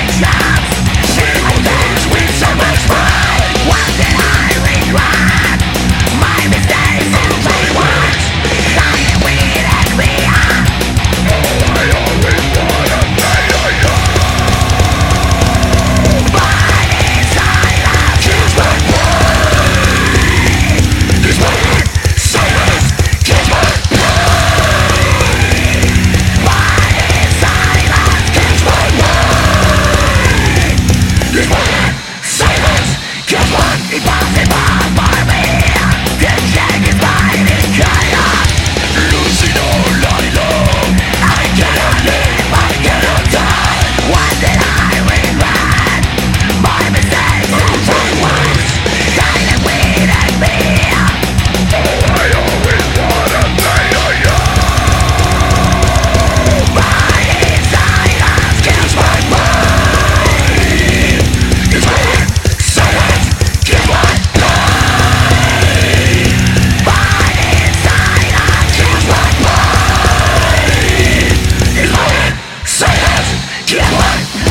Addictions Get mine!